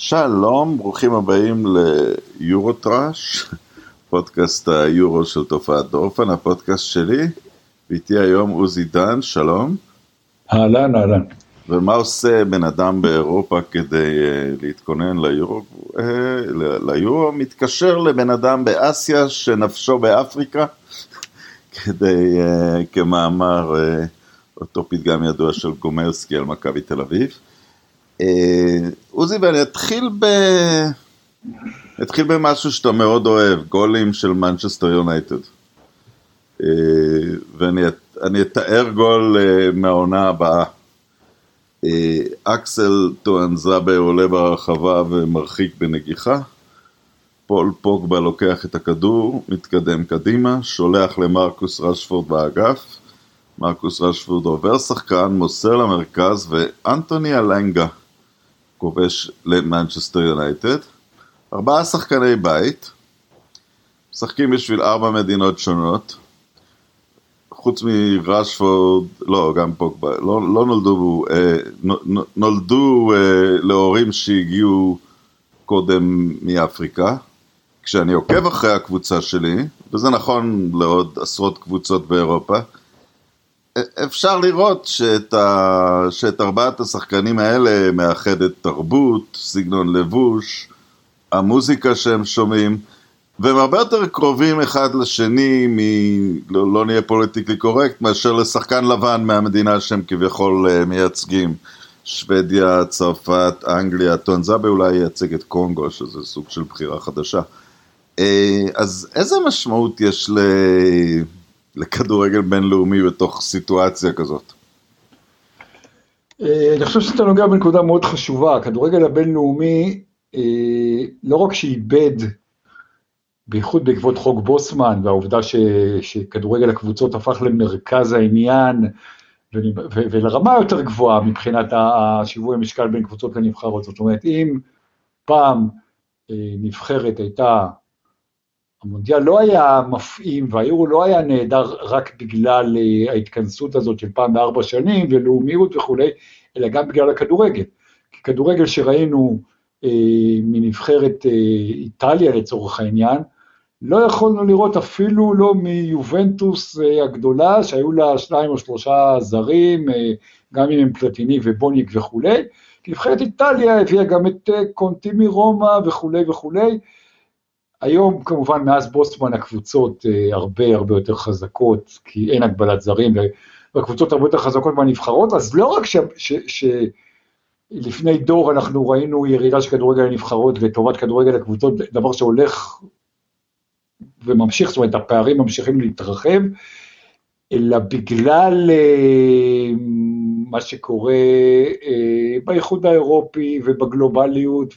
שלום, ברוכים הבאים ליורוטראש, פודקאסט היורו של תופעת דורפן, הפודקאסט שלי, ואיתי היום עוזי דן, שלום. אהלן, אהלן. ומה עושה בן אדם באירופה כדי uh, להתכונן ליורו? Uh, ליורו מתקשר לבן אדם באסיה שנפשו באפריקה, כדי, uh, כמאמר uh, אותו פתגם ידוע של גומרסקי על מכבי תל אביב. עוזי, ואני אתחיל ב... אתחיל במשהו שאתה מאוד אוהב, גולים של מנצ'סטר יונייטד. ואני אתאר גול מהעונה הבאה. אקסל טואנזבה עולה ברחבה ומרחיק בנגיחה. פול פוגבה לוקח את הכדור, מתקדם קדימה, שולח למרקוס רשפורד באגף. מרקוס רשפורד עובר שחקן, מוסר למרכז, ואנטוני אלנגה כובש למנצ'סטר יונייטד. ארבעה שחקני בית, משחקים בשביל ארבע מדינות שונות. חוץ מרשפורד, לא, גם פוגבה, לא, לא נולדו, אה, נולדו אה, להורים שהגיעו קודם מאפריקה. כשאני עוקב אחרי הקבוצה שלי, וזה נכון לעוד עשרות קבוצות באירופה, אפשר לראות שאת, ה... שאת ארבעת השחקנים האלה מאחדת תרבות, סגנון לבוש, המוזיקה שהם שומעים, והם הרבה יותר קרובים אחד לשני, מ... לא, לא נהיה פוליטיקלי קורקט, מאשר לשחקן לבן מהמדינה שהם כביכול אה, מייצגים. שוודיה, צרפת, אנגליה, טונזאבה אולי ייצג את קונגו, שזה סוג של בחירה חדשה. אה, אז איזה משמעות יש ל... לכדורגל בינלאומי בתוך סיטואציה כזאת? אה, אני חושב שאתה נוגע בנקודה מאוד חשובה, הכדורגל הבינלאומי אה, לא רק שאיבד, בייחוד בעקבות חוק בוסמן והעובדה ש, שכדורגל הקבוצות הפך למרכז העניין ולרמה יותר גבוהה מבחינת השיווי המשקל בין קבוצות לנבחרות, זאת אומרת אם פעם אה, נבחרת הייתה המונדיאל לא היה מפעים והיורו לא היה נהדר רק בגלל אה, ההתכנסות הזאת של פעם בארבע שנים ולאומיות וכולי, אלא גם בגלל הכדורגל. כי כדורגל שראינו אה, מנבחרת אה, איטליה לצורך העניין, לא יכולנו לראות אפילו לא מיובנטוס אה, הגדולה, שהיו לה שניים או שלושה זרים, אה, גם אם הם פלטיני ובוניק וכולי, כי נבחרת איטליה הביאה גם את אה, קונטי מרומא וכולי וכולי, היום כמובן מאז בוסטמן הקבוצות אה, הרבה הרבה יותר חזקות, כי אין הגבלת זרים, והקבוצות הרבה יותר חזקות מהנבחרות, אז לא רק שלפני ש... דור אנחנו ראינו ירידה של כדורגל לנבחרות לטובת כדורגל הקבוצות, דבר שהולך וממשיך, זאת אומרת הפערים ממשיכים להתרחב, אלא בגלל אה, מה שקורה אה, באיחוד האירופי ובגלובליות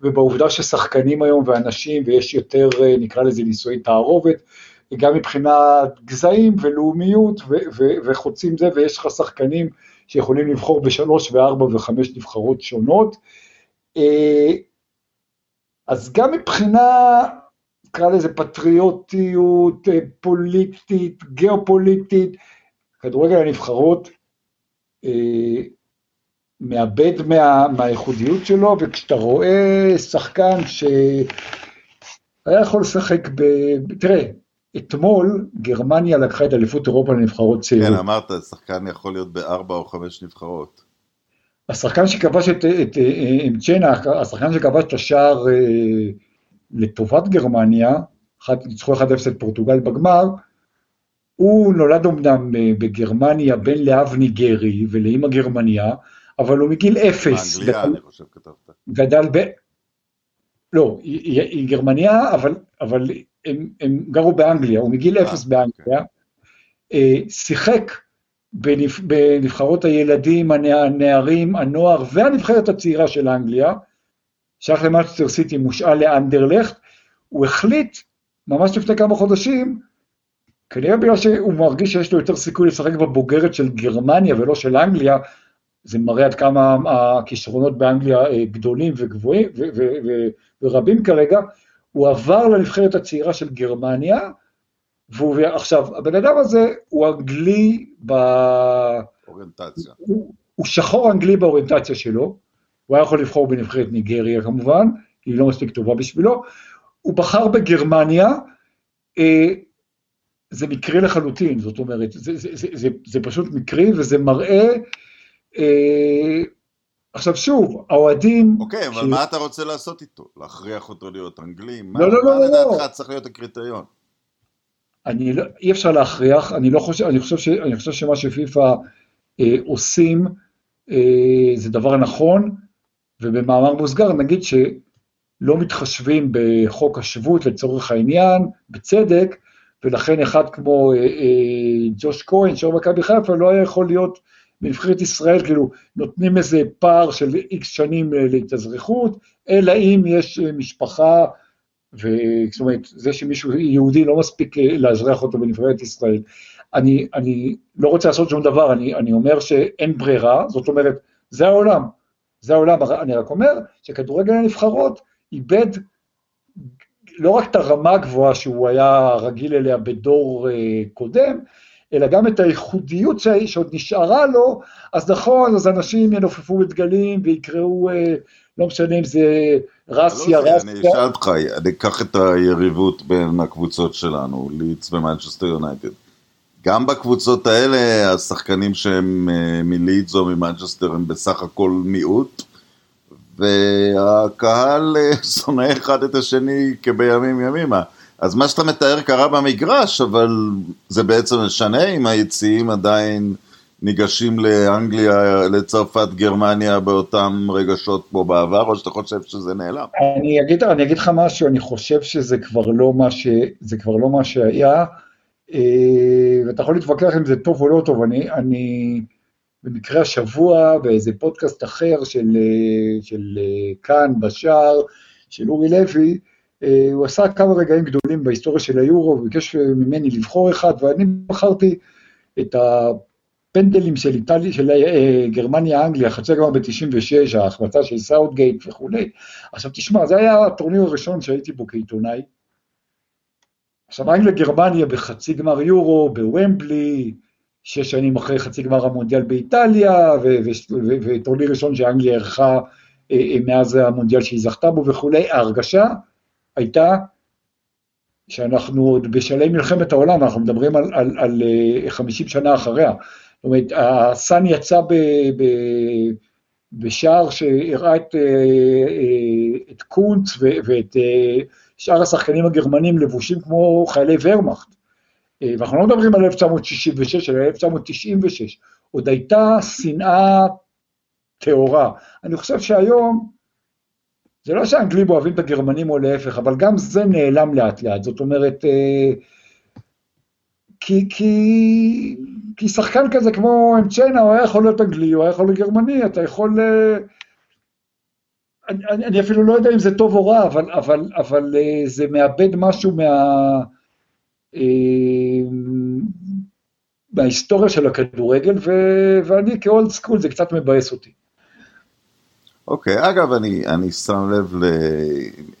ובעובדה ששחקנים היום ואנשים ויש יותר אה, נקרא לזה נישואי תערובת, גם מבחינת גזעים ולאומיות וחוצים זה ויש לך שחקנים שיכולים לבחור בשלוש וארבע וחמש נבחרות שונות. אז גם מבחינה נקרא לזה פטריוטיות פוליטית, גיאופוליטית, כדורגל הנבחרות אה, מאבד מה, מהייחודיות שלו, וכשאתה רואה שחקן שהיה יכול לשחק ב... תראה, אתמול גרמניה לקחה את אליפות אירופה לנבחרות צעירות. כן, אמרת, שחקן יכול להיות בארבע או חמש נבחרות. השחקן שכבש את, את, את צ'נה, השחקן שכבש את השער אה, לטובת גרמניה, ניצחו 1-0 את פורטוגל בגמר, הוא נולד אמנם אה, בגרמניה בין לאב ניגרי ולאימא גרמניה, אבל הוא מגיל אפס. באנגליה, אני חושב כתבת. גדל ב... לא, היא, היא גרמניה, אבל, אבל הם, הם גרו באנגליה, הוא מגיל אפס אה, באנגליה. אה, שיחק בנבח, בנבחרות הילדים, הנערים, הנוער והנבחרת הצעירה של אנגליה, שייך למאצ'סטר סיטי, מושאל לאנדרלכט, הוא החליט, ממש לפני כמה חודשים, כנראה בגלל שהוא מרגיש שיש לו יותר סיכוי לשחק בבוגרת של גרמניה ולא של אנגליה, זה מראה עד כמה הכישרונות באנגליה אה, גדולים וגבוהים ורבים כרגע, הוא עבר לנבחרת הצעירה של גרמניה, והוא עכשיו, הבן אדם הזה הוא אנגלי ב... אוריינטציה. הוא, הוא שחור אנגלי באוריינטציה שלו, הוא היה יכול לבחור בנבחרת ניגריה כמובן, כי היא לא מספיק טובה בשבילו, הוא בחר בגרמניה, אה, זה מקרי לחלוטין, זאת אומרת, זה, זה, זה, זה, זה פשוט מקרי וזה מראה, אה, עכשיו שוב, האוהדים... אוקיי, אבל ש... מה אתה רוצה לעשות איתו? להכריח אותו להיות אנגלי? לא, מה, לא, לא, מה לא, לדעתך לא. צריך להיות הקריטריון? אני לא, אי אפשר להכריח, אני לא חושב, אני חושב, ש, אני חושב שמה שפיפ"א אה, עושים אה, זה דבר נכון, ובמאמר מוסגר נגיד שלא מתחשבים בחוק השבות לצורך העניין, בצדק, ולכן אחד כמו אה, אה, ג'וש כהן, שוער מכבי חיפה, לא היה יכול להיות בנבחרת ישראל, כאילו נותנים איזה פער של איקס שנים אה, להתאזרחות, אלא אם יש אה, משפחה, זאת אומרת, זה שמישהו יהודי לא מספיק אה, לאזרח אותו בנבחרת ישראל. אני, אני לא רוצה לעשות שום דבר, אני, אני אומר שאין ברירה, זאת אומרת, זה העולם, זה העולם, אני רק אומר שכדורגל הנבחרות איבד לא רק את הרמה הגבוהה שהוא היה רגיל אליה בדור uh, קודם, אלא גם את הייחודיות שעוד נשארה לו, אז נכון, אז אנשים ינופפו בדגלים ויקראו, uh, לא משנה אם זה רסיה, לא רסיה. אני אשאל אותך, אני אקח את היריבות בין הקבוצות שלנו, לידס ומנצ'סטר יונייטד. גם בקבוצות האלה, השחקנים שהם אה, מלידס או ממנצ'סטר הם בסך הכל מיעוט, והקהל אה, שונא אחד את השני כבימים ימימה. אז מה שאתה מתאר קרה במגרש, אבל זה בעצם משנה אם היציעים עדיין ניגשים לאנגליה, לצרפת, גרמניה באותם רגשות כמו בעבר, או שאתה חושב שזה נעלם? אני אגיד, אני אגיד לך משהו, אני חושב שזה כבר לא מה, ש, זה כבר לא מה שהיה, אה, ואתה יכול להתווכח אם זה טוב או לא טוב, אני, אני במקרה השבוע באיזה פודקאסט אחר של, אה, של אה, כאן, בשער, של אורי לוי, הוא עשה כמה רגעים גדולים בהיסטוריה של היורו, וביקש ממני לבחור אחד, ואני בחרתי את הפנדלים של, איטלי, של גרמניה-אנגליה, חצי הגמר ב-96, ההחלטה של סאוטגייט וכולי. עכשיו תשמע, זה היה הטורניר הראשון שהייתי בו כעיתונאי, עכשיו, אנגליה גרמניה בחצי גמר יורו, בוומבלי, שש שנים אחרי חצי גמר המונדיאל באיטליה, וטורניר ראשון שאנגליה אירחה אה, אה, מאז המונדיאל שהיא זכתה בו וכולי, ההרגשה הייתה שאנחנו עוד בשלהי מלחמת העולם, אנחנו מדברים על, על, על 50 אה, שנה אחריה. זאת אומרת, הסאן יצא ב, ב, בשער שהראה את, את קונץ ואת שאר השחקנים הגרמנים לבושים כמו חיילי ורמאכט. אה, ואנחנו לא מדברים על 1966, אלא 1996. עוד הייתה שנאה טהורה. אני חושב שהיום, זה לא שהאנגלים אוהבים את הגרמנים או להפך, אבל גם זה נעלם לאט לאט. זאת אומרת, אה, כי, כי, כי שחקן כזה כמו אמצ'נה, הוא היה יכול להיות אנגלי, הוא היה יכול להיות גרמני, אתה יכול... אה, אני, אני אפילו לא יודע אם זה טוב או רע, אבל, אבל, אבל זה מאבד משהו מה... מההיסטוריה של הכדורגל, ו, ואני כאולד סקול זה קצת מבאס אותי. אוקיי, okay, אגב, אני, אני שם לב, ל...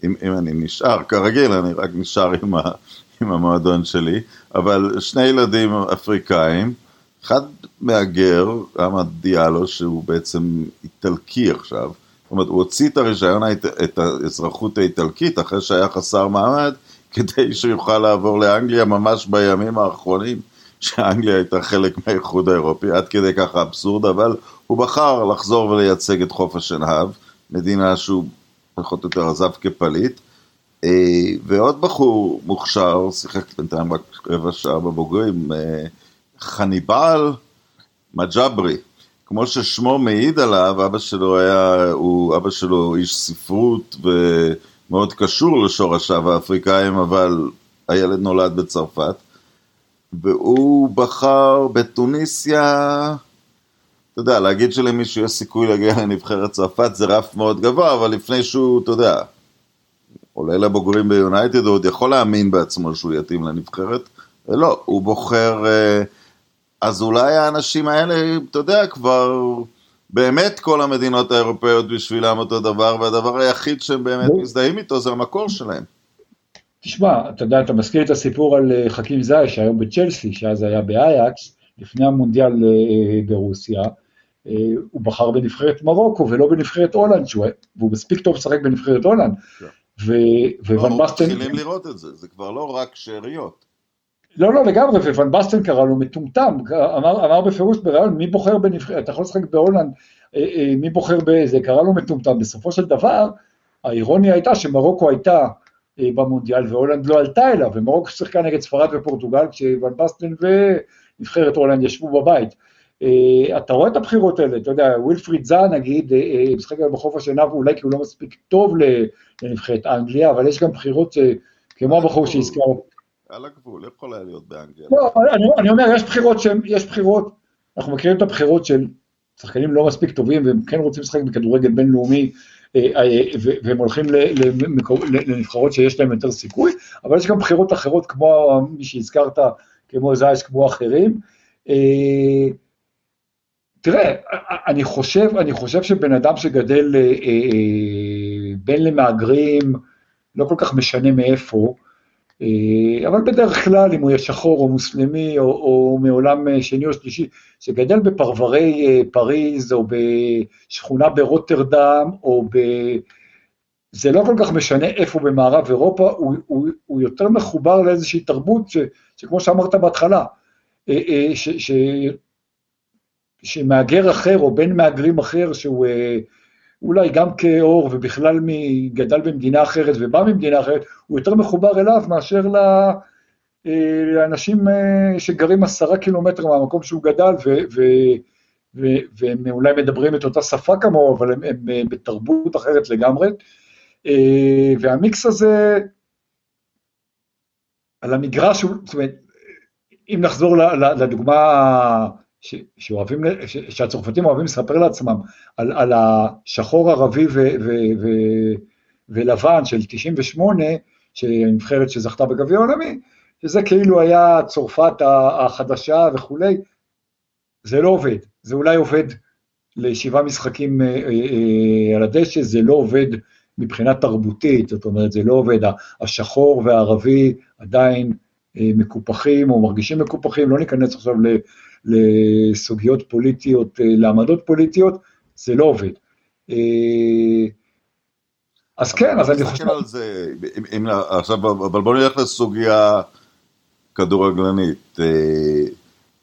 אם, אם אני נשאר, כרגיל, אני רק נשאר עם, ה, עם המועדון שלי, אבל שני ילדים אפריקאים, אחד מהגר, אמה דיאלו, שהוא בעצם איטלקי עכשיו, אומרת, הוא הוציא את הרישיון, את האזרחות האיטלקית, אחרי שהיה חסר מעמד, כדי שיוכל לעבור לאנגליה ממש בימים האחרונים, שאנגליה הייתה חלק מהאיחוד האירופי, עד כדי ככה אבסורד, אבל הוא בחר לחזור ולייצג את חוף השנהב, מדינה שהוא פחות או יותר עזב כפליט. אה, ועוד בחור מוכשר, שיחק בינתיים רק רבע שעה בבוגרים, אה, חניבל מג'אברי. כמו ששמו מעיד עליו, אבא שלו היה, הוא, אבא שלו איש ספרות ומאוד קשור לשורשיו האפריקאים, אבל הילד נולד בצרפת, והוא בחר בתוניסיה, אתה יודע, להגיד שלמישהו יש סיכוי להגיע לנבחרת צרפת זה רף מאוד גבוה, אבל לפני שהוא, אתה יודע, עולה לבוגרים ביונייטד, הוא עוד יכול להאמין בעצמו שהוא יתאים לנבחרת, ולא, הוא בוחר... Uh, אז אולי האנשים האלה, אתה יודע, כבר באמת כל המדינות האירופאיות בשבילם אותו דבר, והדבר היחיד שהם באמת מזדהים איתו זה המקור שלהם. תשמע, אתה יודע, אתה מזכיר את הסיפור על אה, חכים זייאש היום בצ'לסי, שאז היה באייקס, לפני המונדיאל אה, ברוסיה, הוא בחר בנבחרת מרוקו ולא בנבחרת הולנד, והוא מספיק טוב לשחק בנבחרת הולנד. כן. וואן בסטן... מתחילים לראות את זה, זה כבר לא רק שאריות. לא, לא, לגמרי, וואן בסטן קרא לו מטומטם, אמר, אמר בפירוש בריאיון, מי בוחר בנבחרת, אתה יכול לשחק בהולנד, אה, אה, מי בוחר בזה, קרא לו מטומטם, בסופו של דבר, האירוניה הייתה שמרוקו הייתה אה, במונדיאל והולנד לא עלתה אליו, ומרוקו שיחקה נגד ספרד ופורטוגל, כשוואן בסטן ונבחרת הולנד ישבו בבית. אתה רואה את הבחירות האלה, אתה יודע, ווילפריד זאהה נגיד, משחק בחוף השנהב, ואולי כי הוא לא מספיק טוב לנבחרת אנגליה, אבל יש גם בחירות כמו הבחור שהזכרת. על הגבול, יכול היה להיות באנגליה. לא, אני, אני אומר, יש בחירות שהן, יש בחירות, אנחנו מכירים את הבחירות של שחקנים לא מספיק טובים, והם כן רוצים לשחק בכדורגל בינלאומי, אה, אה, והם הולכים לנבחרות שיש להם יותר סיכוי, אבל יש גם בחירות אחרות, כמו מי שהזכרת, כמו זייס, כמו אחרים. אה, תראה, אני חושב, אני חושב שבן אדם שגדל בין למהגרים, לא כל כך משנה מאיפה, אבל בדרך כלל, אם הוא יהיה שחור או מוסלמי או, או מעולם אה, שני או שלישי, שגדל בפרברי אה, פריז או בשכונה ברוטרדם או ב... זה לא כל כך משנה איפה במערב אירופה, הוא, הוא, הוא יותר מחובר לאיזושהי תרבות ש, שכמו שאמרת בהתחלה, ש, ש, שמהגר אחר או בן מהגרים אחר שהוא אולי גם כאור ובכלל גדל במדינה אחרת ובא ממדינה אחרת, הוא יותר מחובר אליו מאשר אה, לאנשים אה, שגרים עשרה קילומטר מהמקום שהוא גדל, ו, ו, ו, והם אולי מדברים את אותה שפה כמוהו, אבל הם, הם בתרבות אחרת לגמרי. אה, והמיקס הזה, על המגרש, זאת אומרת, אם נחזור לדוגמה ש, שאוהבים, ש, שהצרפתים אוהבים לספר לעצמם על, על השחור ערבי ו, ו, ו, ולבן של 98, שנבחרת שזכתה בגביע העולמי, שזה כאילו היה צרפת החדשה וכולי, זה לא עובד, זה אולי עובד לשבעה משחקים אה, אה, אה, על הדשא, זה לא עובד מבחינה תרבותית, זאת אומרת, זה לא עובד, השחור והערבי עדיין מקופחים או מרגישים מקופחים, לא ניכנס עכשיו לסוגיות פוליטיות, אה, לעמדות פוליטיות, זה לא עובד. אה, אז כן, אז אני חושב... על זה, אם, עכשיו, אבל בוא נלך לסוגיה כדורגלנית. אה,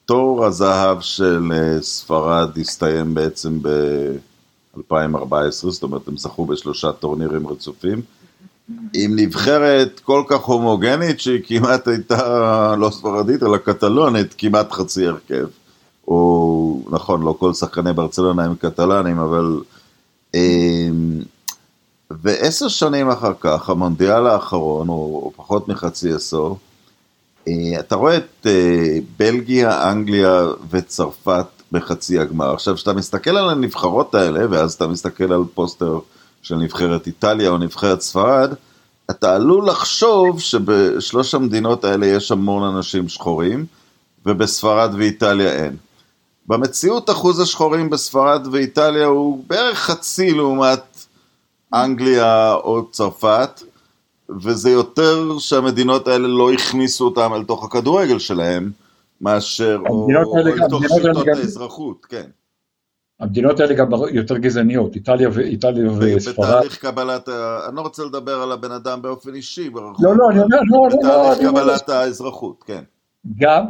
תור הזהב של ספרד הסתיים בעצם ב-2014, זאת אומרת, הם זכו בשלושה טורנירים רצופים. עם נבחרת כל כך הומוגנית שהיא כמעט הייתה לא ספרדית אלא קטלונית, כמעט חצי הרכב. או נכון, לא כל שחקני ברצלונה הם קטלנים, אבל... אמ, ועשר שנים אחר כך, המונדיאל האחרון, או, או פחות מחצי עשור, אה, אתה רואה את אה, בלגיה, אנגליה וצרפת בחצי הגמר. עכשיו, כשאתה מסתכל על הנבחרות האלה, ואז אתה מסתכל על פוסטר של נבחרת איטליה או נבחרת ספרד, אתה עלול לחשוב שבשלוש המדינות האלה יש המון אנשים שחורים, ובספרד ואיטליה אין. במציאות אחוז השחורים בספרד ואיטליה הוא בערך חצי לעומת אנגליה או צרפת, וזה יותר שהמדינות האלה לא הכניסו אותם אל תוך הכדורגל שלהם, מאשר, או, או אל תוך שיטות האזרחות, כן. המדינות האלה גם יותר גזעניות, איטליה, ואיטליה וספרד. בתהליך קבלת, אני לא רוצה לדבר על הבן אדם באופן אישי, לא, לא, אני אומר, לא, לא, לא. בתהליך קבלת האזרחות, כן. גם,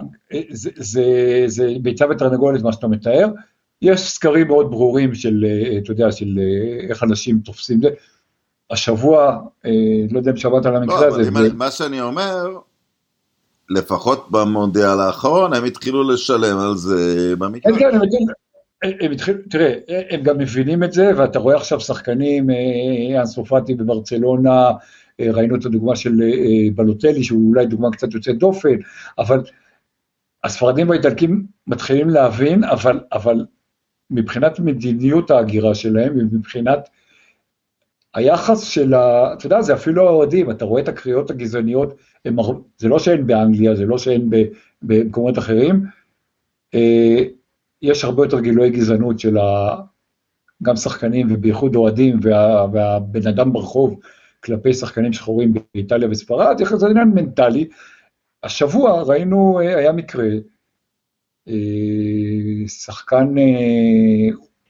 זה, זה, זה ביצה ותרנגולת מה שאתה מתאר, יש סקרים מאוד ברורים של, אתה יודע, של איך אנשים תופסים זה. השבוע, לא יודע אם שמעת על המקרה לא, הזה. אבל מה שאני אומר, לפחות במונדיאל האחרון, הם התחילו לשלם על זה במקרה. כן, הם, הם התחילו, תראה, הם גם מבינים את זה, ואתה רואה עכשיו שחקנים, אנסופטי בברצלונה, אה, ראינו את הדוגמה של אה, בלוטלי, שהוא אולי דוגמה קצת יוצאת דופן, אבל הספרדים והאיטלקים מתחילים להבין, אבל, אבל מבחינת מדיניות ההגירה שלהם, ומבחינת היחס של ה... אתה יודע, זה אפילו האוהדים, אתה רואה את הקריאות הגזעניות, זה לא שאין באנגליה, זה לא שאין במקומות אחרים, אה, יש הרבה יותר גילויי גזענות של ה... גם שחקנים ובייחוד אוהדים וה, והבן אדם ברחוב כלפי שחקנים שחורים באיטליה וספרד, זה עניין מנטלי. השבוע ראינו, אה, היה מקרה שחקן,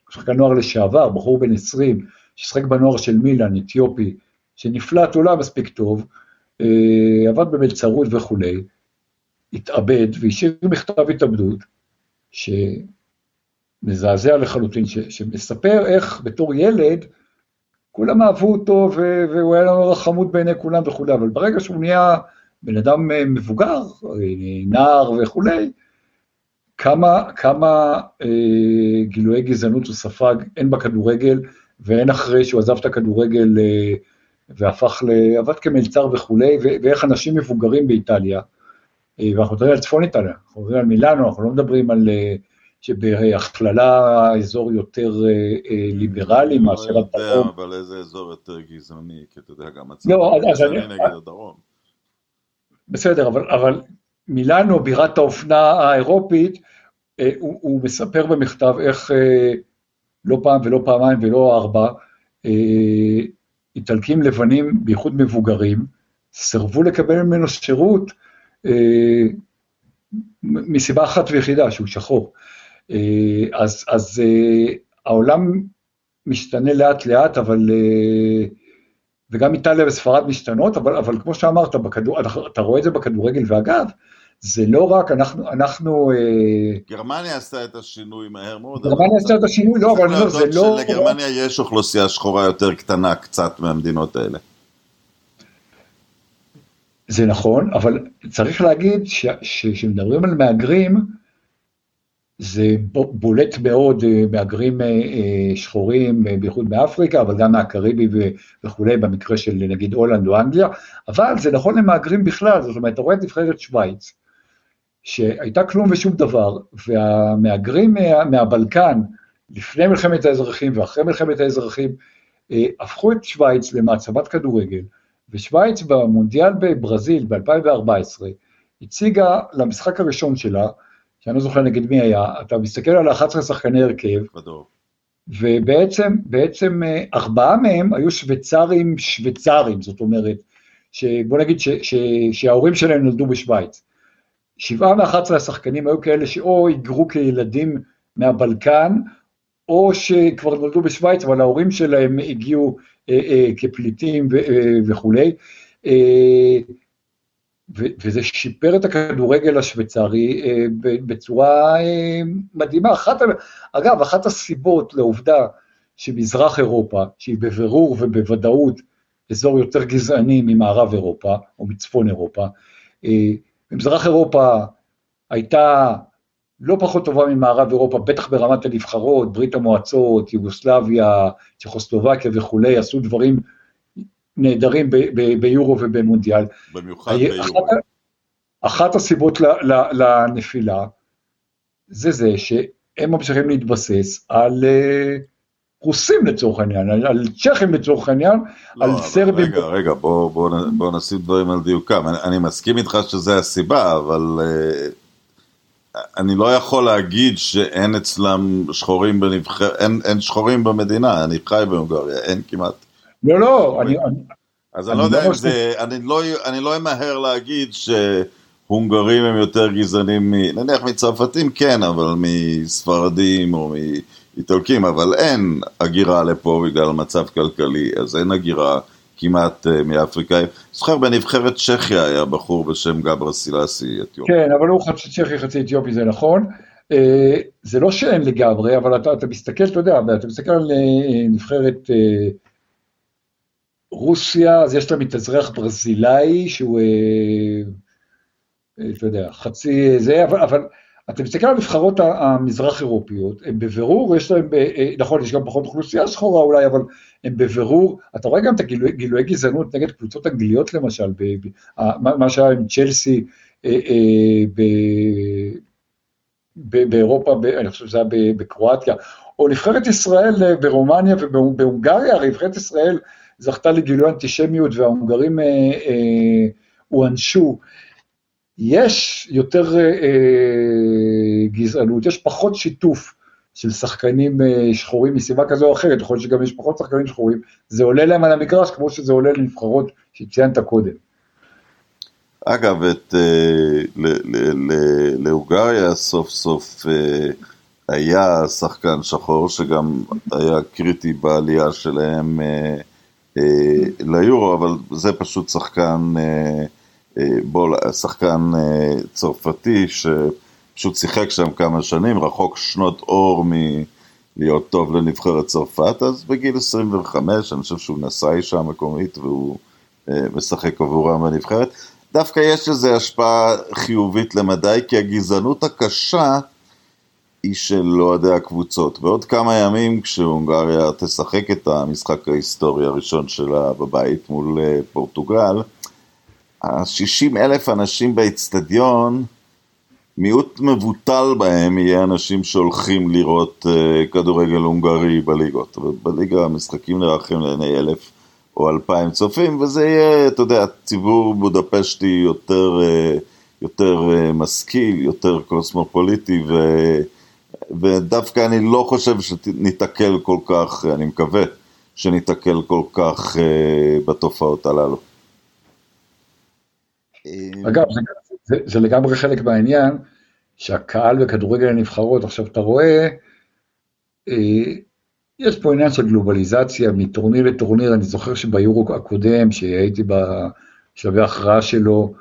שחקן נוער לשעבר, בחור בן 20, ששחק בנוער של מילאן, אתיופי, שנפלט, הוא לא מספיק טוב, עבד במלצרות וכולי, התאבד והשאיר מכתב התאבדות, שמזעזע לחלוטין, ש, שמספר איך בתור ילד, כולם אהבו אותו והוא היה לו רחמות בעיני כולם וכולי, אבל ברגע שהוא נהיה בן אדם אה, מבוגר, אה, נער וכולי, כמה, כמה אה, גילויי גזענות הוא ספג, הן בכדורגל והן אחרי שהוא עזב את הכדורגל אה, והפך ל... עבד כמלצר וכולי, ואיך אנשים מבוגרים באיטליה, אה, ואנחנו מדברים על צפון איטליה, אנחנו מדברים על מילאנו, אנחנו לא מדברים על אה, שבהכללה אזור יותר אה, ליברלי מאשר הדרום. אני לא יודע, אבל איזה אזור יותר גזעני, כי אתה יודע, גם הצפון לא, גזעני נגד הדרום. בסדר, אבל, מילאנו, בירת האופנה האירופית, הוא, הוא מספר במכתב איך לא פעם ולא פעמיים ולא ארבע, איטלקים לבנים, בייחוד מבוגרים, סירבו לקבל ממנו שירות אה, מסיבה אחת ויחידה, שהוא שחור. אה, אז, אז אה, העולם משתנה לאט לאט, אבל, וגם איטליה וספרד משתנות, אבל, אבל כמו שאמרת, בכדור, אתה רואה את זה בכדורגל, ואגב, זה לא רק, אנחנו... אנחנו גרמניה עשתה את השינוי מהר מאוד. גרמניה עשתה את השינוי, לא, אבל לא, זה לא... שלגרמניה יש אוכלוסייה שחורה יותר קטנה קצת מהמדינות האלה. זה נכון, אבל צריך להגיד שכשמדברים על מהגרים, זה בולט מאוד, אה, מהגרים אה, אה, שחורים, בייחוד מאפריקה, אבל גם מהקריבי וכולי, במקרה של נגיד הולנד או אנגליה, אבל זה נכון למהגרים בכלל, זאת אומרת, אתה רואה את נבחרת שווייץ, שהייתה כלום ושום דבר, והמהגרים מה, מהבלקן, לפני מלחמת האזרחים ואחרי מלחמת האזרחים, הפכו את שווייץ למעצמת כדורגל, ושווייץ במונדיאל בברזיל ב-2014 הציגה למשחק הראשון שלה, שאני לא זוכר נגד מי היה, אתה מסתכל על 11 שחקני הרכב, ובעצם בעצם אה, ארבעה מהם היו שוויצרים שוויצרים, זאת אומרת, שבוא נגיד ש, ש, שההורים שלהם נולדו בשוויץ. שבעה מ-11 השחקנים היו כאלה שאו היגרו כילדים מהבלקן, או שכבר נולדו בשוויץ, אבל ההורים שלהם הגיעו אה, אה, כפליטים אה, וכולי, וזה שיפר את הכדורגל השוויצרי בצורה מדהימה. אחת, אגב, אחת הסיבות לעובדה שמזרח אירופה, שהיא בבירור ובוודאות אזור יותר גזעני ממערב אירופה או מצפון אירופה, במזרח אירופה הייתה לא פחות טובה ממערב אירופה, בטח ברמת הנבחרות, ברית המועצות, יוגוסלביה, צ'כוסלובקיה וכולי, עשו דברים נהדרים ביורו ובמונדיאל. במיוחד ביורו. אחת, אחת הסיבות לנפילה זה זה שהם ממשיכים להתבסס על אה, רוסים לצורך העניין, על, על צ'כים לצורך העניין, לא, על סרבים. רגע, רגע, בוא, בוא, בוא נשים דברים על דיוקם. אני, אני מסכים איתך שזה הסיבה, אבל... Uh... אני לא יכול להגיד שאין אצלם שחורים בנבחר, אין, אין שחורים במדינה, אני חי בהונגריה, אין כמעט. לא, לא, אני... אז אני, אני לא יודע אם זה, אני לא, אני לא אמהר להגיד שהונגרים הם יותר גזענים, נניח מצרפתים כן, אבל מספרדים או מאיטלקים, אבל אין הגירה לפה בגלל מצב כלכלי, אז אין הגירה כמעט uh, מאפריקאים. זוכר בנבחרת צ'כיה היה בחור בשם גברה סילאסי אתיופי. כן, אבל הוא חצי צ'כי חצי אתיופי, זה נכון. Uh, זה לא שאין לגמרי, אבל אתה, אתה מסתכל, אתה יודע, אתה מסתכל על uh, נבחרת רוסיה, אז יש לה מתאזרח ברזילאי, שהוא, uh, אתה יודע, חצי זה, אבל, אבל אתה מסתכל על הנבחרות המזרח אירופיות, הם בבירור, יש להם, אה, נכון, יש גם פחות אוכלוסייה שחורה אולי, אבל הם בבירור, אתה רואה גם את הגילויי גזענות נגד קבוצות אנגליות למשל, ב, ב, מה שהיה עם צ'לסי אה, אה, ב, ב, באירופה, ב, אני חושב שזה היה בקרואטיה, או נבחרת ישראל ברומניה ובהונגריה, הרי נבחרת ישראל זכתה לגילוי אנטישמיות וההונגרים הוענשו. אה, יש יותר אה, אה, גזענות, יש פחות שיתוף של שחקנים אה, שחורים מסיבה כזו או אחרת, יכול להיות שגם יש פחות שחקנים שחורים, זה עולה להם על המגרש כמו שזה עולה לנבחרות שציינת קודם. אגב, את, להונגריה סוף סוף היה שחקן שחור, שגם היה קריטי בעלייה שלהם ליורו, אבל זה פשוט שחקן, בול, שחקן צרפתי, ש... פשוט שיחק שם כמה שנים, רחוק שנות אור מלהיות טוב לנבחרת צרפת, אז בגיל 25, אני חושב שהוא נשא אישה מקומית והוא אה, משחק עבורם בנבחרת. דווקא יש לזה השפעה חיובית למדי, כי הגזענות הקשה היא של אוהדי הקבוצות. בעוד כמה ימים, כשהונגריה תשחק את המשחק ההיסטורי הראשון שלה בבית מול אה, פורטוגל, ה-60 אלף אנשים באיצטדיון, מיעוט מבוטל בהם יהיה אנשים שהולכים לראות uh, כדורגל הונגרי בליגות. בליגה המשחקים נערכים לעיני אלף או אלפיים צופים, וזה יהיה, אתה יודע, ציבור בודפשטי יותר, uh, יותר משכיל, יותר קוסמופוליטי, ו, ודווקא אני לא חושב שניתקל כל כך, אני מקווה שניתקל כל כך uh, בתופעות הללו. אגב, זה זה, זה לגמרי חלק מהעניין, שהקהל בכדורגל הנבחרות, עכשיו אתה רואה, אה, יש פה עניין של גלובליזציה מטורניר לטורניר, אני זוכר שביורו הקודם, שהייתי בשלבי ההכרעה שלו,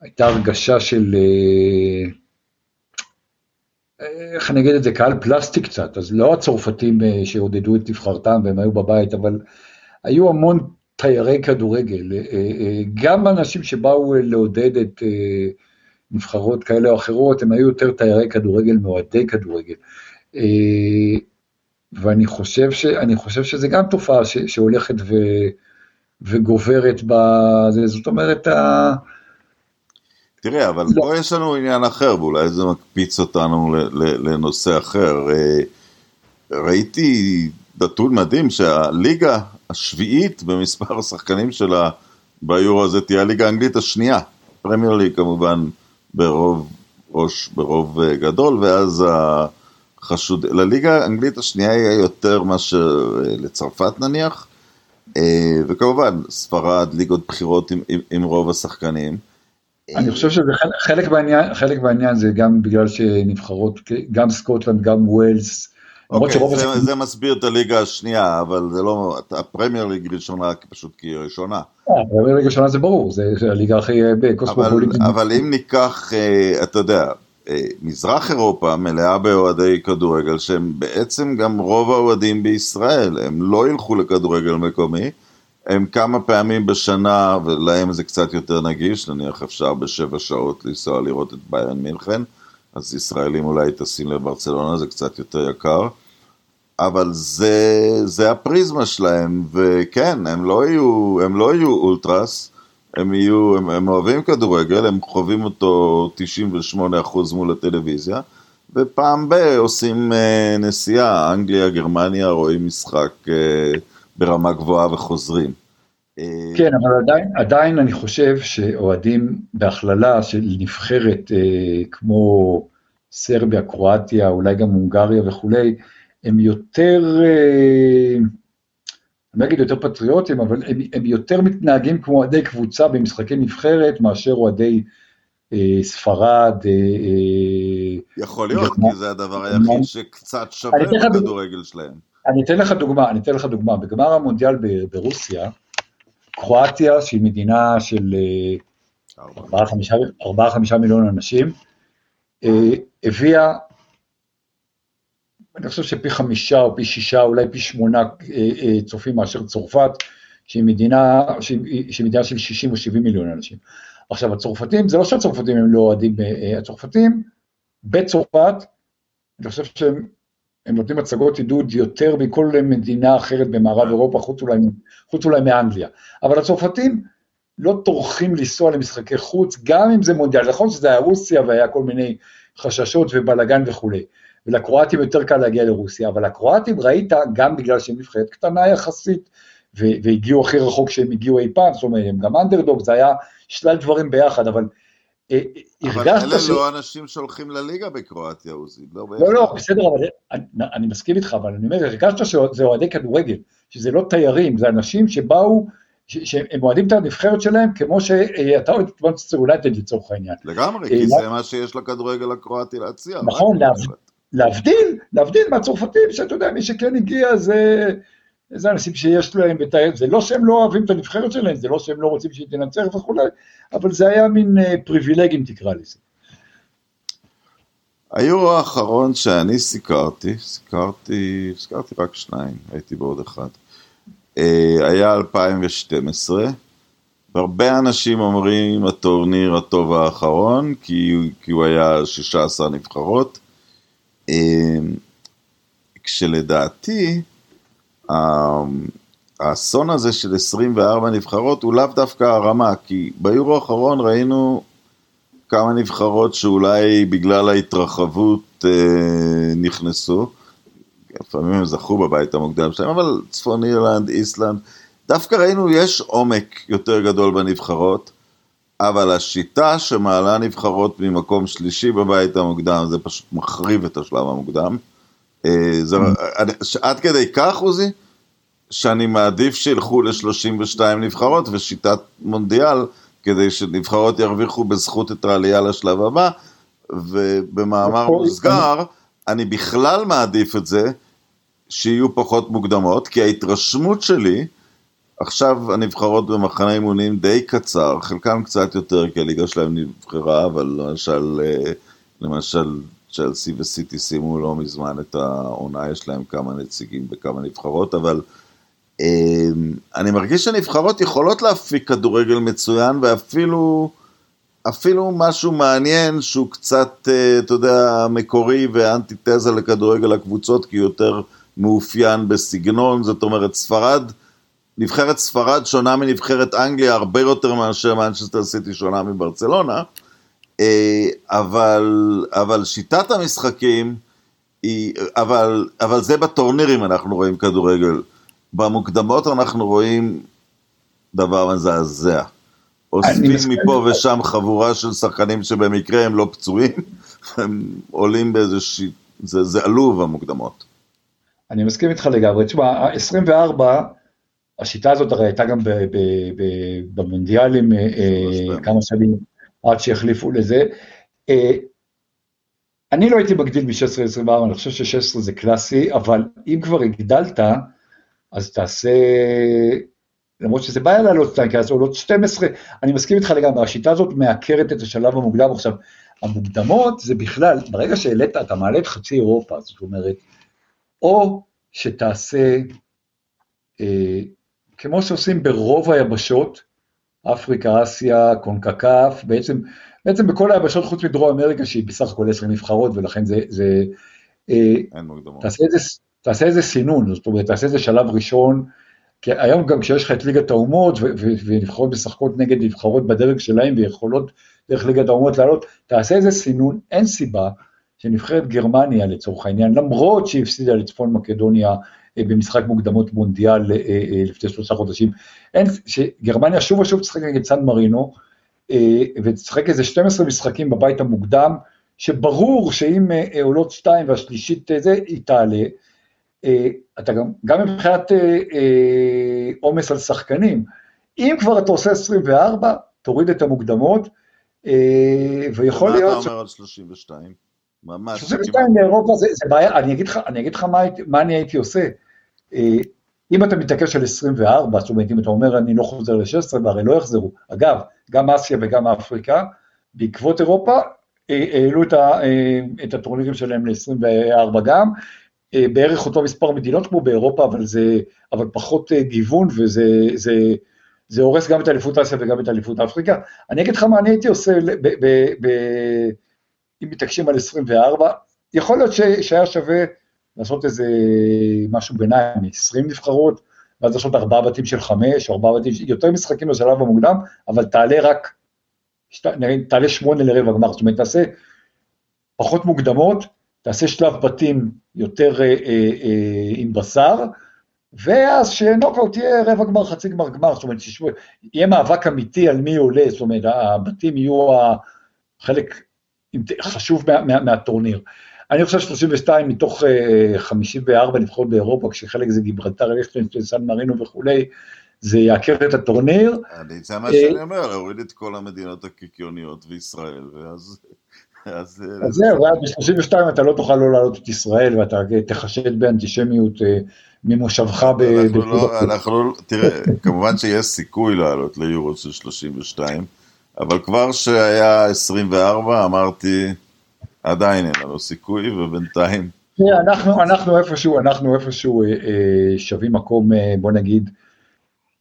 הייתה הרגשה של, אה, איך אני אגיד את זה, קהל פלסטי קצת, אז לא הצרפתים אה, שעודדו את נבחרתם והם היו בבית, אבל היו המון תיירי כדורגל, אה, אה, גם אנשים שבאו לעודד את נבחרות כאלה או אחרות, הם היו יותר תיירי כדורגל מאוהדי כדורגל. ואני חושב, ש, חושב שזה גם תופעה ש, שהולכת ו, וגוברת בזה, זאת אומרת, ה... תראה, אבל לא. פה יש לנו עניין אחר, ואולי זה מקפיץ אותנו לנושא אחר. ראיתי נתון מדהים שהליגה השביעית במספר השחקנים שלה ביורו הזה תהיה הליגה האנגלית השנייה. פרמייר ליג כמובן ברוב ראש, ברוב אה, גדול, ואז החשוד... לליגה האנגלית השנייה יהיה יותר מאשר אה, לצרפת נניח, אה, וכמובן ספרד, ליגות בכירות עם, עם, עם רוב השחקנים. אני חושב שזה חלק בעניין, חלק בעניין זה גם בגלל שנבחרות, גם סקוטלנד, גם ווילס, אוקיי, okay, זה, זה מסביר את הליגה השנייה, אבל זה לא, הפרמייר ליג ראשונה פשוט כי היא ראשונה. אה, הפרמייר ליג ראשונה זה ברור, זה הליגה הכי אה, קוסמופוליטית. אבל, אבל אם ניקח, אה, אתה יודע, מזרח אירופה מלאה באוהדי כדורגל, שהם בעצם גם רוב האוהדים בישראל, הם לא ילכו לכדורגל מקומי, הם כמה פעמים בשנה, ולהם זה קצת יותר נגיש, נניח אפשר בשבע שעות לנסוע לראות את ביירן מינכן. אז ישראלים אולי טסים לברצלונה, זה קצת יותר יקר, אבל זה, זה הפריזמה שלהם, וכן, הם לא יהיו, הם לא יהיו אולטרס, הם יהיו, הם, הם אוהבים כדורגל, הם חווים אותו 98% מול הטלוויזיה, ופעם ב- עושים אה, נסיעה, אנגליה, גרמניה, רואים משחק אה, ברמה גבוהה וחוזרים. כן, אבל עדיין, עדיין אני חושב שאוהדים בהכללה של נבחרת אה, כמו סרביה, קרואטיה, אולי גם הונגריה וכולי, הם יותר, אה, אני לא אגיד יותר פטריוטים, אבל הם, הם יותר מתנהגים כמו אוהדי קבוצה במשחקי נבחרת מאשר אוהדי אה, ספרד. אה, אה יכול להיות, כי זה הדבר היחיד שקצת שווה בכדורגל שלהם. אני אתן לך דוגמה, אני אתן לך דוגמה, בגמר המונדיאל ברוסיה, קרואטיה, שהיא מדינה של 4-5 אה, מיליון אנשים, אה, הביאה, אני חושב שפי חמישה או פי שישה, אולי פי שמונה אה, צופים מאשר צרפת, שהיא מדינה, שהיא, שהיא מדינה של 60 או 70 מיליון אנשים. עכשיו, הצרפתים, זה לא שהצרפתים הם לא אוהדים, הצרפתים בצרפת, אני חושב שהם הם נותנים הצגות עידוד יותר מכל מדינה אחרת במערב אירופה, חוץ אולי, חוץ אולי מאנגליה. אבל הצרפתים לא טורחים לנסוע למשחקי חוץ, גם אם זה מונדיאל. נכון שזה היה רוסיה והיה כל מיני חששות ובלאגן וכולי. ולקרואטים יותר קל להגיע לרוסיה, אבל הקרואטים ראית, גם בגלל שהם נבחרת קטנה יחסית, והגיעו הכי רחוק שהם הגיעו אי פעם, זאת אומרת, הם גם אנדרדוג, זה היה שלל דברים ביחד, אבל אה, אה, אבל אלה. לא אנשים שהולכים לליגה בקרואטיה, עוזי. לא, לא, לא, בסדר, אבל אני, אני מסכים איתך, אבל אני אומר, הרגשת שזה אוהדי כדורגל, שזה לא תיירים, זה אנשים שבאו שהם אוהדים את הנבחרת שלהם כמו שאתה אוהד את מנצ'סטר יונייטד לצורך העניין. לגמרי, כי זה מה שיש לכדורגל הקרואטי להציע. נכון, להבדיל, להבדיל מהצרפתים, שאתה יודע, מי שכן הגיע זה... זה אנשים שיש להם את ה... זה לא שהם לא אוהבים את הנבחרת שלהם, זה לא שהם לא רוצים שהיא תנצח וכולי, אבל זה היה מין פריבילגים תקרא לזה. היורו האחרון שאני סיקרתי, סיקרתי, סיקרתי רק שניים, הייתי בעוד אחד, אה, היה 2012, והרבה אנשים אומרים הטורניר הטוב האחרון, כי, כי הוא היה 16 נבחרות, אה, כשלדעתי, האסון הזה של 24 נבחרות הוא לאו דווקא הרמה, כי ביורו האחרון ראינו כמה נבחרות שאולי בגלל ההתרחבות אה, נכנסו, לפעמים הם זכו בבית המוקדם שלהם, אבל צפון אירלנד, איסלנד, דווקא ראינו יש עומק יותר גדול בנבחרות, אבל השיטה שמעלה נבחרות ממקום שלישי בבית המוקדם, זה פשוט מחריב את השלב המוקדם. אה, זה. עד כדי כך, עוזי, שאני מעדיף שילכו ל-32 נבחרות ושיטת מונדיאל, כדי שנבחרות ירוויחו בזכות את העלייה לשלב הבא, ובמאמר מוסגר, אני בכלל מעדיף את זה שיהיו פחות מוקדמות, כי ההתרשמות שלי, עכשיו הנבחרות במחנה אימונים די קצר, חלקם קצת יותר, כי הליגה שלהם נבחרה, אבל למשל, אה, למשל צ'לסי וסיטי סיימו לא מזמן את העונה, יש להם כמה נציגים בכמה נבחרות, אבל אמ, אני מרגיש שנבחרות יכולות להפיק כדורגל מצוין, ואפילו אפילו משהו מעניין שהוא קצת, אה, אתה יודע, מקורי ואנטיתזה לכדורגל הקבוצות, כי יותר מאופיין בסגנון, זאת אומרת, ספרד, נבחרת ספרד שונה מנבחרת אנגליה הרבה יותר מאשר מנצ'סטר סיטי שונה מברצלונה, אה, אבל, אבל שיטת המשחקים היא, אבל, אבל זה בטורנירים אנחנו רואים כדורגל. במוקדמות אנחנו רואים דבר מזעזע. אוספים מפה ושם חבורה של שחקנים שבמקרה הם לא פצועים, הם עולים באיזה ש... זה, זה עלוב המוקדמות. אני מסכים איתך לגמרי. תשמע, 24, השיטה הזאת הרי הייתה גם במונדיאלים אה, אה, כמה שנים עד שהחליפו לזה. אה, אני לא הייתי מגדיל מ-16 ל-24, אני חושב ש-16 זה קלאסי, אבל אם כבר הגדלת, אז תעשה, למרות שזה בעיה לעלות שתיים, כי אז עולות 12, אני מסכים איתך לגמרי, השיטה הזאת מעקרת את השלב המוקדם. עכשיו, המוקדמות זה בכלל, ברגע שהעלית, אתה מעלה את חצי אירופה, זאת אומרת, או שתעשה, אה, כמו שעושים ברוב היבשות, אפריקה, אסיה, קונקקף, בעצם, בעצם בכל היבשות חוץ מדרום אמריקה, שהיא בסך הכל 10 נבחרות, ולכן זה, זה אה. תעשה את זה, תעשה איזה סינון, זאת אומרת, תעשה איזה שלב ראשון, כי היום גם כשיש לך את ליגת האומות, ונבחרות משחקות נגד נבחרות בדרג שלהם, ויכולות דרך ליגת האומות לעלות, תעשה איזה סינון, אין סיבה שנבחרת גרמניה לצורך העניין, למרות שהיא הפסידה לצפון מקדוניה במשחק מוקדמות מונדיאל אה, אה, לפני שלושה חודשים, אין, שגרמניה שוב ושוב תשחק נגד סן מרינו, ותשחק איזה 12 משחקים בבית המוקדם, שברור שאם עולות שתיים והשלישית זה, היא תעלה, אה, אתה גם, גם מבחינת אה, אה, עומס על שחקנים, אם כבר אתה עושה 24, תוריד את המוקדמות, ויכול להיות... מה אתה אומר על 32? ממש. 32 לאירופה זה, זה בעיה, אני אגיד לך, אני אגיד לך מה, מה אני הייתי עושה. אם אתה מתעקש על 24, זאת אומרת, אם אתה אומר אני לא חוזר ל-16, והרי לא יחזרו. אגב, גם אסיה וגם אפריקה, בעקבות אירופה, העלו את, את הטורנירים שלהם ל-24 גם, אה, בערך אותו מספר מדינות כמו באירופה, אבל זה, אבל פחות אה, גיוון, וזה זה, זה הורס גם את אליפות אסיה וגם את אליפות אפריקה. אני אגיד לך מה אני הייתי עושה, ב, ב, ב, אם מתעקשים על 24, יכול להיות ש, שהיה שווה לעשות איזה משהו ביניים, 20 נבחרות, ואז לעשות ארבעה בתים של חמש, ארבעה בתים, יותר משחקים בשלב המוקדם, אבל תעלה רק, שת, תעלה שמונה לרבע גמר, זאת אומרת, תעשה פחות מוקדמות, תעשה שלב בתים יותר אה, אה, אה, עם בשר, ואז שנוקאוט יהיה רבע גמר, חצי גמר, גמר, זאת אומרת, שישבו, יהיה מאבק אמיתי על מי עולה, זאת אומרת, הבתים יהיו החלק חשוב מה, מה, מהטורניר. אני חושב 32 מתוך 54 נבחרות באירופה, כשחלק זה גיברלטר, ליכטנשטיין, סן מרינו וכולי, זה יעקר את הטורניר. אני, זה מה שאני אומר, להוריד את כל המדינות הקיקיוניות וישראל, ואז... אז זהו, ואז ב-32 אתה לא תוכל לא להעלות את ישראל, ואתה תחשד באנטישמיות ממושבך ב... לא, אנחנו, לא, תראה, כמובן שיש סיכוי לעלות ליורו של 32, אבל כבר שהיה 24 אמרתי, עדיין אין לנו סיכוי, ובינתיים... אנחנו, אנחנו איפשהו, אנחנו איפשהו אה, אה, שווים מקום, אה, בוא נגיד,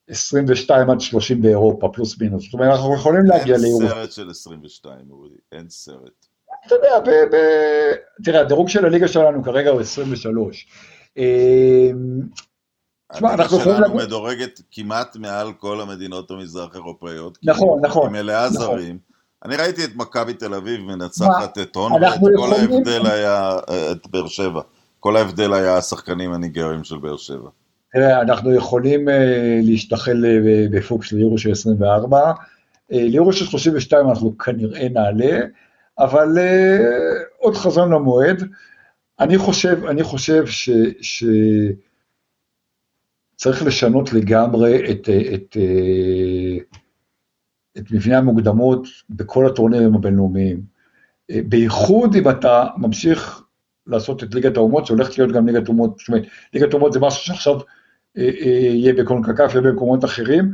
22 עד 30 באירופה, פלוס מינוס. זאת אומרת, אנחנו יכולים להגיע ליורו. אין סרט של 22, אורי, אין סרט. אתה יודע, ב, ב... תראה, הדירוג של הליגה שלנו כרגע הוא 23. תשמע, אנחנו יכולים... הליגה שלנו מדורגת כמעט מעל כל המדינות המזרח אירופאיות. נכון, נכון. היא מלאה נכון. זרים. אני ראיתי את מכבי תל אביב מנצחת את הון, כל ההבדל היה, את באר שבע. כל ההבדל היה השחקנים הניגרים של באר שבע. תראה, אנחנו יכולים אה, להשתחל אה, בפוקס ליורו של 24, אה, ליורו של 32 אנחנו כנראה נעלה, אבל עוד חזון למועד. אני חושב, אני חושב ש... ש... צריך לשנות לגמרי את, את, את מבנה המוקדמות בכל הטורנירים הבינלאומיים. בייחוד אם אתה ממשיך לעשות את ליגת האומות, שהולכת להיות גם ליגת האומות, זאת אומרת, ליגת האומות זה משהו שעכשיו אה, אה, יהיה בקונקקף ובמקומות אחרים.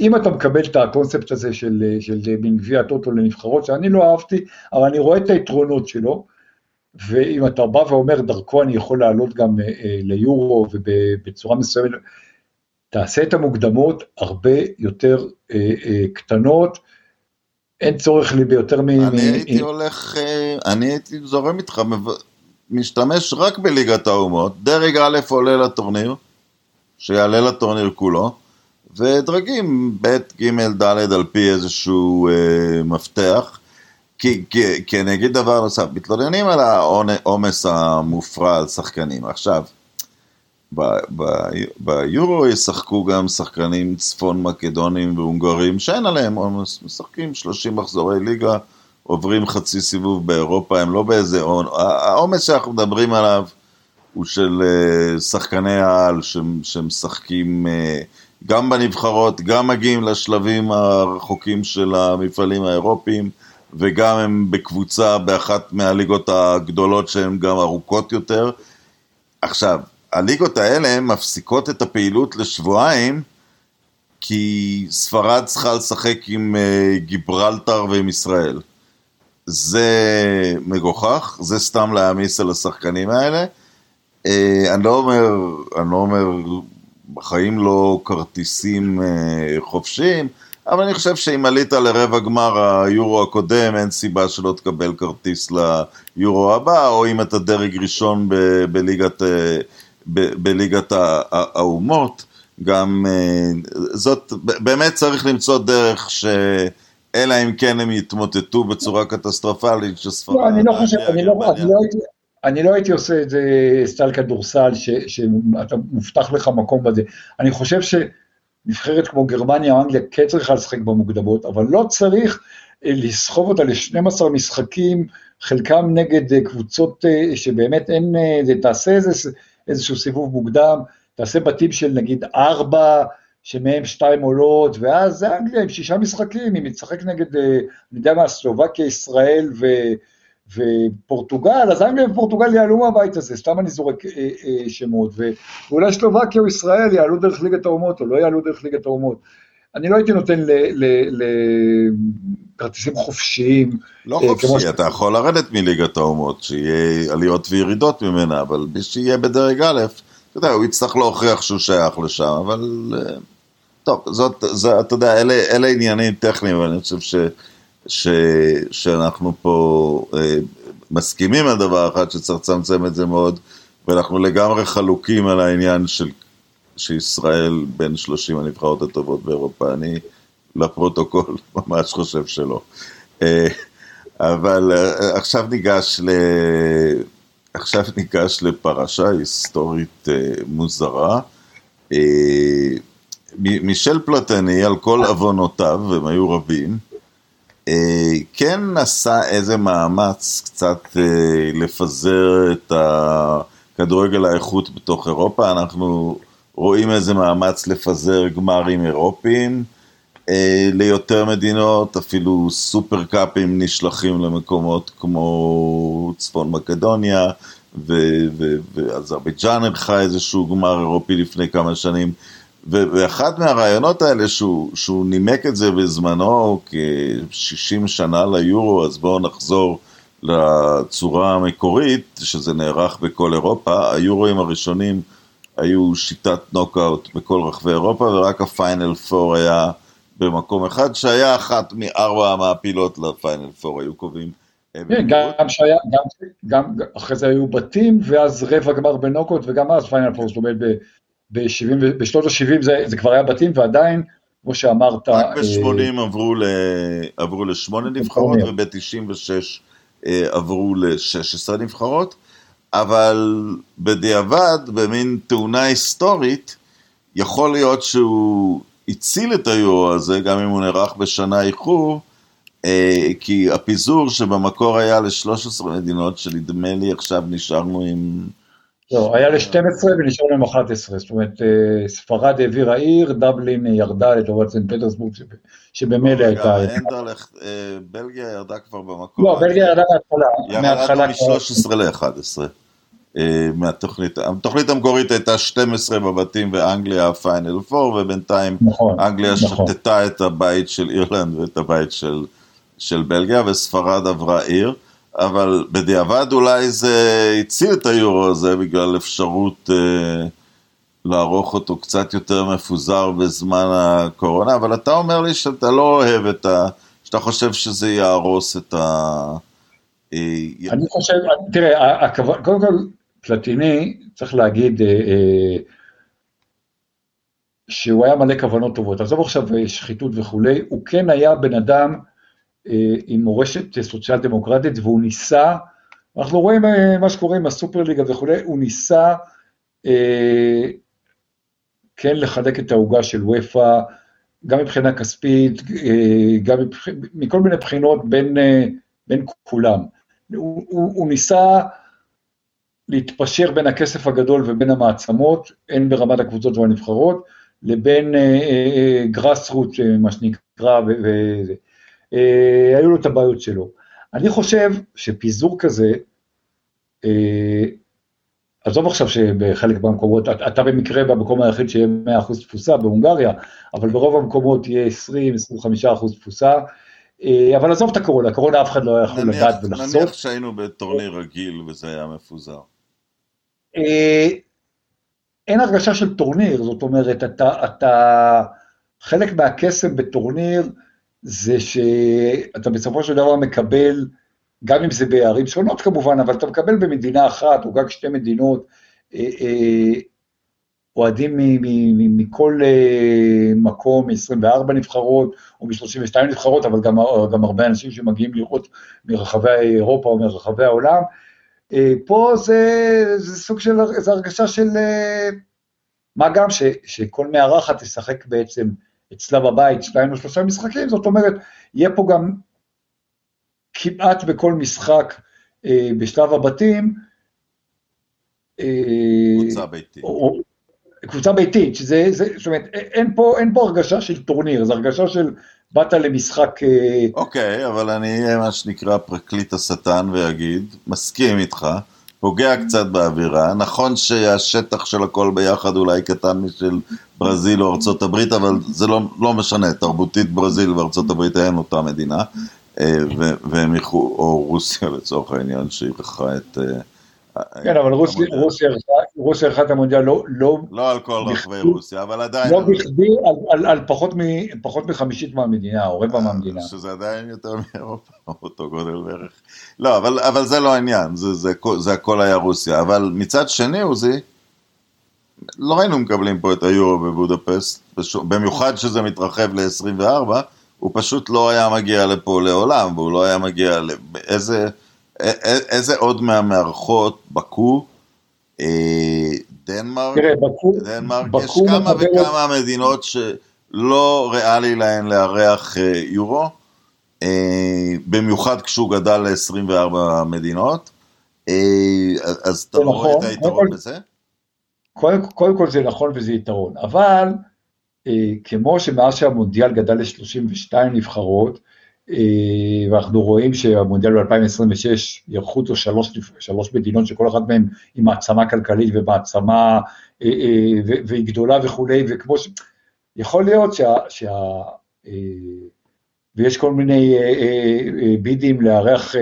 אם אתה מקבל את הקונספט הזה של, של מין גביע הטוטו לנבחרות, שאני לא אהבתי, אבל אני רואה את היתרונות שלו, ואם אתה בא ואומר, דרכו אני יכול לעלות גם אה, ליורו ובצורה מסוימת, תעשה את המוקדמות הרבה יותר קטנות, אין צורך לי ביותר מ... אני הייתי הולך, אני הייתי זורם איתך, משתמש רק בליגת האומות, דרג א' עולה לטורניר, שיעלה לטורניר כולו, ודרגים ב', ג', ד', על פי איזשהו אה, מפתח. כי, כי, כי אני אגיד דבר נוסף, מתלוננים על העומס המופרע על שחקנים. עכשיו, ביורו ישחקו גם שחקנים צפון מקדונים והונגרים שאין עליהם עומס, משחקים 30 מחזורי ליגה, עוברים חצי סיבוב באירופה, הם לא באיזה עומס, העומס שאנחנו מדברים עליו הוא של אה, שחקני העל שמשחקים אה, גם בנבחרות, גם מגיעים לשלבים הרחוקים של המפעלים האירופיים, וגם הם בקבוצה באחת מהליגות הגדולות שהן גם ארוכות יותר. עכשיו, הליגות האלה מפסיקות את הפעילות לשבועיים, כי ספרד צריכה לשחק עם אה, גיברלטר ועם ישראל. זה מגוחך, זה סתם להעמיס על השחקנים האלה. אה, אני לא אומר, אני לא אומר, בחיים לא כרטיסים אה, חופשיים, אבל אני חושב שאם עלית לרבע גמר היורו הקודם, אין סיבה שלא תקבל כרטיס ליורו הבא, או אם אתה דרג ראשון ב- בליגת, ב- בליגת האומות, גם זאת, באמת צריך למצוא דרך ש... אלא אם כן הם יתמוטטו בצורה קטסטרופלית, שספרד... לא, אני לא חושב, אני לא, אני לא הייתי... אני לא הייתי עושה את זה סטייל כדורסל, שאתה מובטח לך מקום בזה. אני חושב שנבחרת כמו גרמניה או אנגליה כן צריכה לשחק במוקדמות, אבל לא צריך אה, לסחוב אותה ל-12 משחקים, חלקם נגד אה, קבוצות אה, שבאמת אין, תעשה איזה, איזשהו סיבוב מוקדם, תעשה בתים של נגיד ארבע, שמהם שתיים עולות, ואז זה אנגליה עם שישה משחקים, אם תשחק נגד, אני יודע מה, סלובקיה, ישראל ו... ופורטוגל, אז אנגליה ופורטוגל יעלו מהבית הזה, סתם אני זורק אה, אה, שמות, ואולי שלובקיה או ישראל יעלו דרך ליגת האומות, או לא יעלו דרך ליגת האומות. אני לא הייתי נותן לכרטיסים חופשיים. לא אה, חופשי, ש... אתה יכול לרדת מליגת האומות, שיהיה עליות וירידות ממנה, אבל שיהיה בדרג א', אתה יודע, הוא יצטרך להוכיח שהוא שייך לשם, אבל... אה, טוב, זאת, זה, אתה יודע, אלה, אלה עניינים טכניים, ואני חושב ש... ש, שאנחנו פה אה, מסכימים על דבר אחד שצריך לצמצם את זה מאוד, ואנחנו לגמרי חלוקים על העניין של שישראל בין 30 הנבחרות הטובות באירופה. אני לפרוטוקול ממש חושב שלא. אה, אבל אה, עכשיו ניגש ל... עכשיו ניגש לפרשה היסטורית אה, מוזרה. מישל פלטני, על כל עוונותיו, והם היו רבים, כן עשה איזה מאמץ קצת לפזר את הכדורגל האיכות בתוך אירופה. אנחנו רואים איזה מאמץ לפזר גמרים אירופיים אה, ליותר מדינות, אפילו סופר קאפים נשלחים למקומות כמו צפון מקדוניה, ואזרבייג'אן ערכה איזשהו גמר אירופי לפני כמה שנים. ואחד מהרעיונות האלה שהוא, שהוא נימק את זה בזמנו כ-60 שנה ליורו, אז בואו נחזור לצורה המקורית, שזה נערך בכל אירופה. היורואים הראשונים היו שיטת נוקאוט בכל רחבי אירופה, ורק הפיינל פור היה במקום אחד, שהיה אחת מארבע המעפילות לפיינל פור, היו קובעים. כן, גם שהיה, גם, גם אחרי זה היו בתים, ואז רבע גמר בנוקאוט, וגם אז פיינל פור, זאת אומרת, בשנות ה-70 זה, זה כבר היה בתים, ועדיין, כמו שאמרת... רק ב-80 אה, עברו, ל, עברו לשמונה נבחרות, וב-96 אה, עברו ל-16 נבחרות, אבל בדיעבד, במין תאונה היסטורית, יכול להיות שהוא הציל את היורו הזה, גם אם הוא נערך בשנה איחור, אה, כי הפיזור שבמקור היה ל-13 מדינות, שנדמה לי עכשיו נשארנו עם... לא, היה ל-12 ונשארנו עם 11, זאת אומרת, אה, ספרד העבירה עיר, דבלין ירדה לטובת סנט פטרסבורג, שבמילא הייתה... אה, בלגיה ירדה כבר במקור. לא, בלגיה ירדה מההתחלה. ירדנו מ-13 ל-11. מהתוכנית, התוכנית המקורית הייתה 12 בבתים ואנגליה הפיינל 4 ובינתיים נכון, אנגליה נכון. שתתה את הבית של אירלנד ואת הבית של, של בלגיה וספרד עברה עיר. אבל בדיעבד אולי זה הציל את היורו הזה בגלל אפשרות אה, לערוך אותו קצת יותר מפוזר בזמן הקורונה, אבל אתה אומר לי שאתה לא אוהב את ה... שאתה חושב שזה יהרוס את ה... אה, אני חושב, תראה, קודם כל, פלטיני, צריך להגיד, אה, אה, שהוא היה מלא כוונות טובות. עזוב עכשיו שחיתות וכולי, הוא כן היה בן אדם עם מורשת סוציאל דמוקרטית, והוא ניסה, אנחנו רואים אה, מה שקורה עם הסופרליגה וכולי, הוא ניסה אה, כן לחלק את העוגה של ופא, גם מבחינה כספית, גם מבח... מכל מיני בחינות בין, בין כולם. הוא, הוא, הוא ניסה להתפשר בין הכסף הגדול ובין המעצמות, הן ברמת הקבוצות והנבחרות, לבין גראס רוט, מה שנקרא, וזה. אה, היו לו את הבעיות שלו. אני חושב שפיזור כזה, אה, עזוב עכשיו שבחלק מהמקומות, אתה במקרה במקום היחיד שיהיה 100% תפוסה בהונגריה, אבל ברוב המקומות יהיה 20-25% תפוסה, אה, אבל עזוב את הקורונה, הקורונה אף אחד לא יכול לדעת ולחשוף. נניח שהיינו בטורניר רגיל וזה היה מפוזר. אין הרגשה של טורניר, זאת אומרת, אתה, אתה חלק מהקסם בטורניר, זה שאתה בסופו של דבר מקבל, גם אם זה בערים שונות כמובן, אבל אתה מקבל במדינה אחת, או גג שתי מדינות, אה, אה, אוהדים מכל אה, מקום, מ-24 נבחרות או מ-32 נבחרות, אבל גם, גם הרבה אנשים שמגיעים לראות מרחבי אירופה או מרחבי העולם. פה זה, זה סוג של, זה הרגשה של, מה גם ש, שכל מארחת תשחק בעצם אצלה בבית שניים או שלושה משחקים, זאת אומרת, יהיה פה גם כמעט בכל משחק אה, בשלב הבתים, אה, קבוצה ביתית. או, קבוצה ביתית, שזה, זה, זאת אומרת, אין פה, אין פה הרגשה של טורניר, זו הרגשה של באת למשחק... אה, אוקיי, okay, אבל אני אהיה מה שנקרא פרקליט השטן ואגיד, מסכים איתך, פוגע קצת באווירה, נכון שהשטח של הכל ביחד אולי קטן משל ברזיל או ארצות הברית, אבל זה לא, לא משנה, תרבותית ברזיל וארצות הברית אין אותה מדינה, אה, והם או רוסיה לצורך העניין, שאירחה את... אה, כן, אבל רוסיה ערכה את המונדיאל לא... לא לא על כל רחבי רוסיה, אבל עדיין... לא בכדי, על פחות מחמישית מהמדינה, או רבע מהמדינה. שזה עדיין יותר מאירופה, אותו גודל בערך. לא, אבל זה לא העניין, זה הכל היה רוסיה. אבל מצד שני, עוזי, לא היינו מקבלים פה את היורו בבודפסט, במיוחד שזה מתרחב ל-24, הוא פשוט לא היה מגיע לפה לעולם, והוא לא היה מגיע לאיזה... איזה עוד מהמארחות, בקו, אה, דנמרק, תראה, בקו, דנמרק, בקו יש כמה וכמה מדינות שלא ריאלי להן לארח אה, יורו, אה, במיוחד כשהוא גדל ל-24 מדינות, אז אתה רואה את נכון, היתרון בזה? קודם, קודם כל זה נכון וזה יתרון, אבל אה, כמו שמאז שהמונדיאל גדל ל-32 נבחרות, ואנחנו רואים שהמונדיאל ב-2026 יערכו אותו שלוש, שלוש מדינות שכל אחת מהן היא מעצמה כלכלית ומעצמה, אה, אה, והיא גדולה וכולי, וכמו ש... יכול להיות שה... שה ויש כל מיני בידים לארח,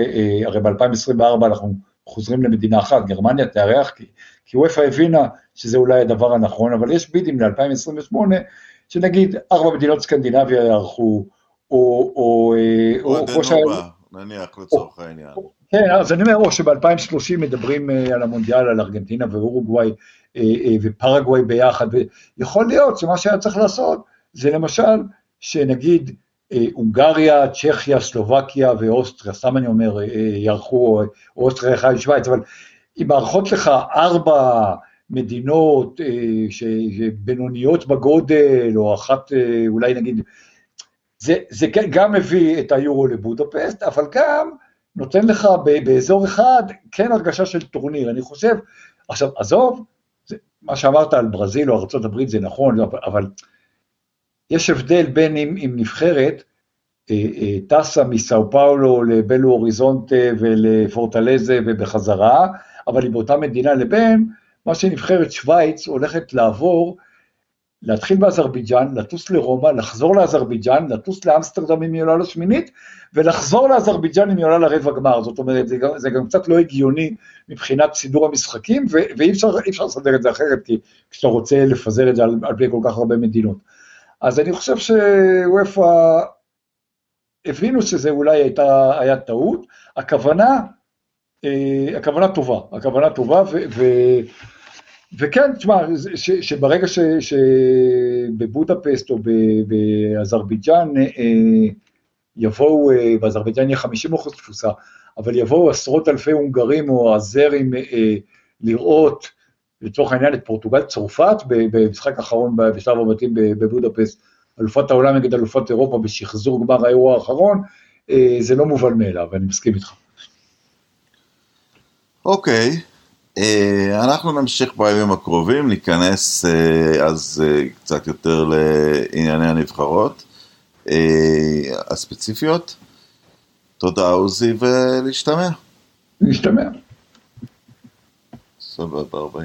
הרי ב-2024 אנחנו חוזרים למדינה אחת, גרמניה תארח, כי, כי וופא הבינה שזה אולי הדבר הנכון, אבל יש בידים ל-2028, שנגיד ארבע מדינות סקנדינביה יארחו, או... או, אה, או כמו שהיה... נניח לצורך העניין. כן, אז אני אומר, או שב-2030 מדברים אה, על המונדיאל, על ארגנטינה ואורוגוואי אה, ופרגוואי ביחד, ויכול להיות שמה שהיה צריך לעשות זה למשל, שנגיד הונגריה, צ'כיה, סלובקיה ואוסטריה, סתם אני אומר, יערכו, או אוסטריה יחד שווייץ, אבל אם מארחות לך ארבע מדינות שבינוניות בגודל, או אחת אולי נגיד זה, זה גם מביא את היורו לבודפסט, אבל גם נותן לך באזור אחד כן הרגשה של טורניר. אני חושב, עכשיו, עזוב, זה, מה שאמרת על ברזיל או ארה"ב זה נכון, אבל יש הבדל בין אם, אם נבחרת אה, אה, טסה מסאו פאולו לבלו אוריזונטה ולפורטלזה ובחזרה, אבל היא באותה מדינה, לבין מה שנבחרת שווייץ הולכת לעבור להתחיל באזרבייג'אן, לטוס לרומא, לחזור לאזרבייג'אן, לטוס לאמסטרדם אם היא עולה לשמינית, ולחזור לאזרבייג'אן אם היא עולה לרבע גמר. זאת אומרת, זה גם, זה גם קצת לא הגיוני מבחינת סידור המשחקים, ו- ואי אפשר, אפשר לסדר את זה אחרת, כי כשאתה רוצה לפזר את זה על, על פני כל כך הרבה מדינות. אז אני חושב שוופא הבינו שזה אולי הייתה, היה טעות, הכוונה, אה, הכוונה טובה, הכוונה טובה, ו... ו- וכן, תשמע, שברגע שבבודפסט או באזרבייג'אן אה, יבואו, אה, באזרבייג'אן יהיה 50 אחוז תפוסה, אבל יבואו עשרות אלפי הונגרים או עזרים אה, לראות, לצורך העניין, את פורטוגל צרפת במשחק האחרון בשלב הבתים בבודפסט, אלופת העולם נגד אלופת אירופה בשחזור גמר האירוע האחרון, זה לא מובן מאליו, אני מסכים איתך. אוקיי. Okay. אה, אנחנו נמשיך בימים הקרובים, ניכנס אה, אז אה, קצת יותר לענייני הנבחרות הספציפיות. תודה עוזי ולהשתמע. להשתמע. סבבה, 40.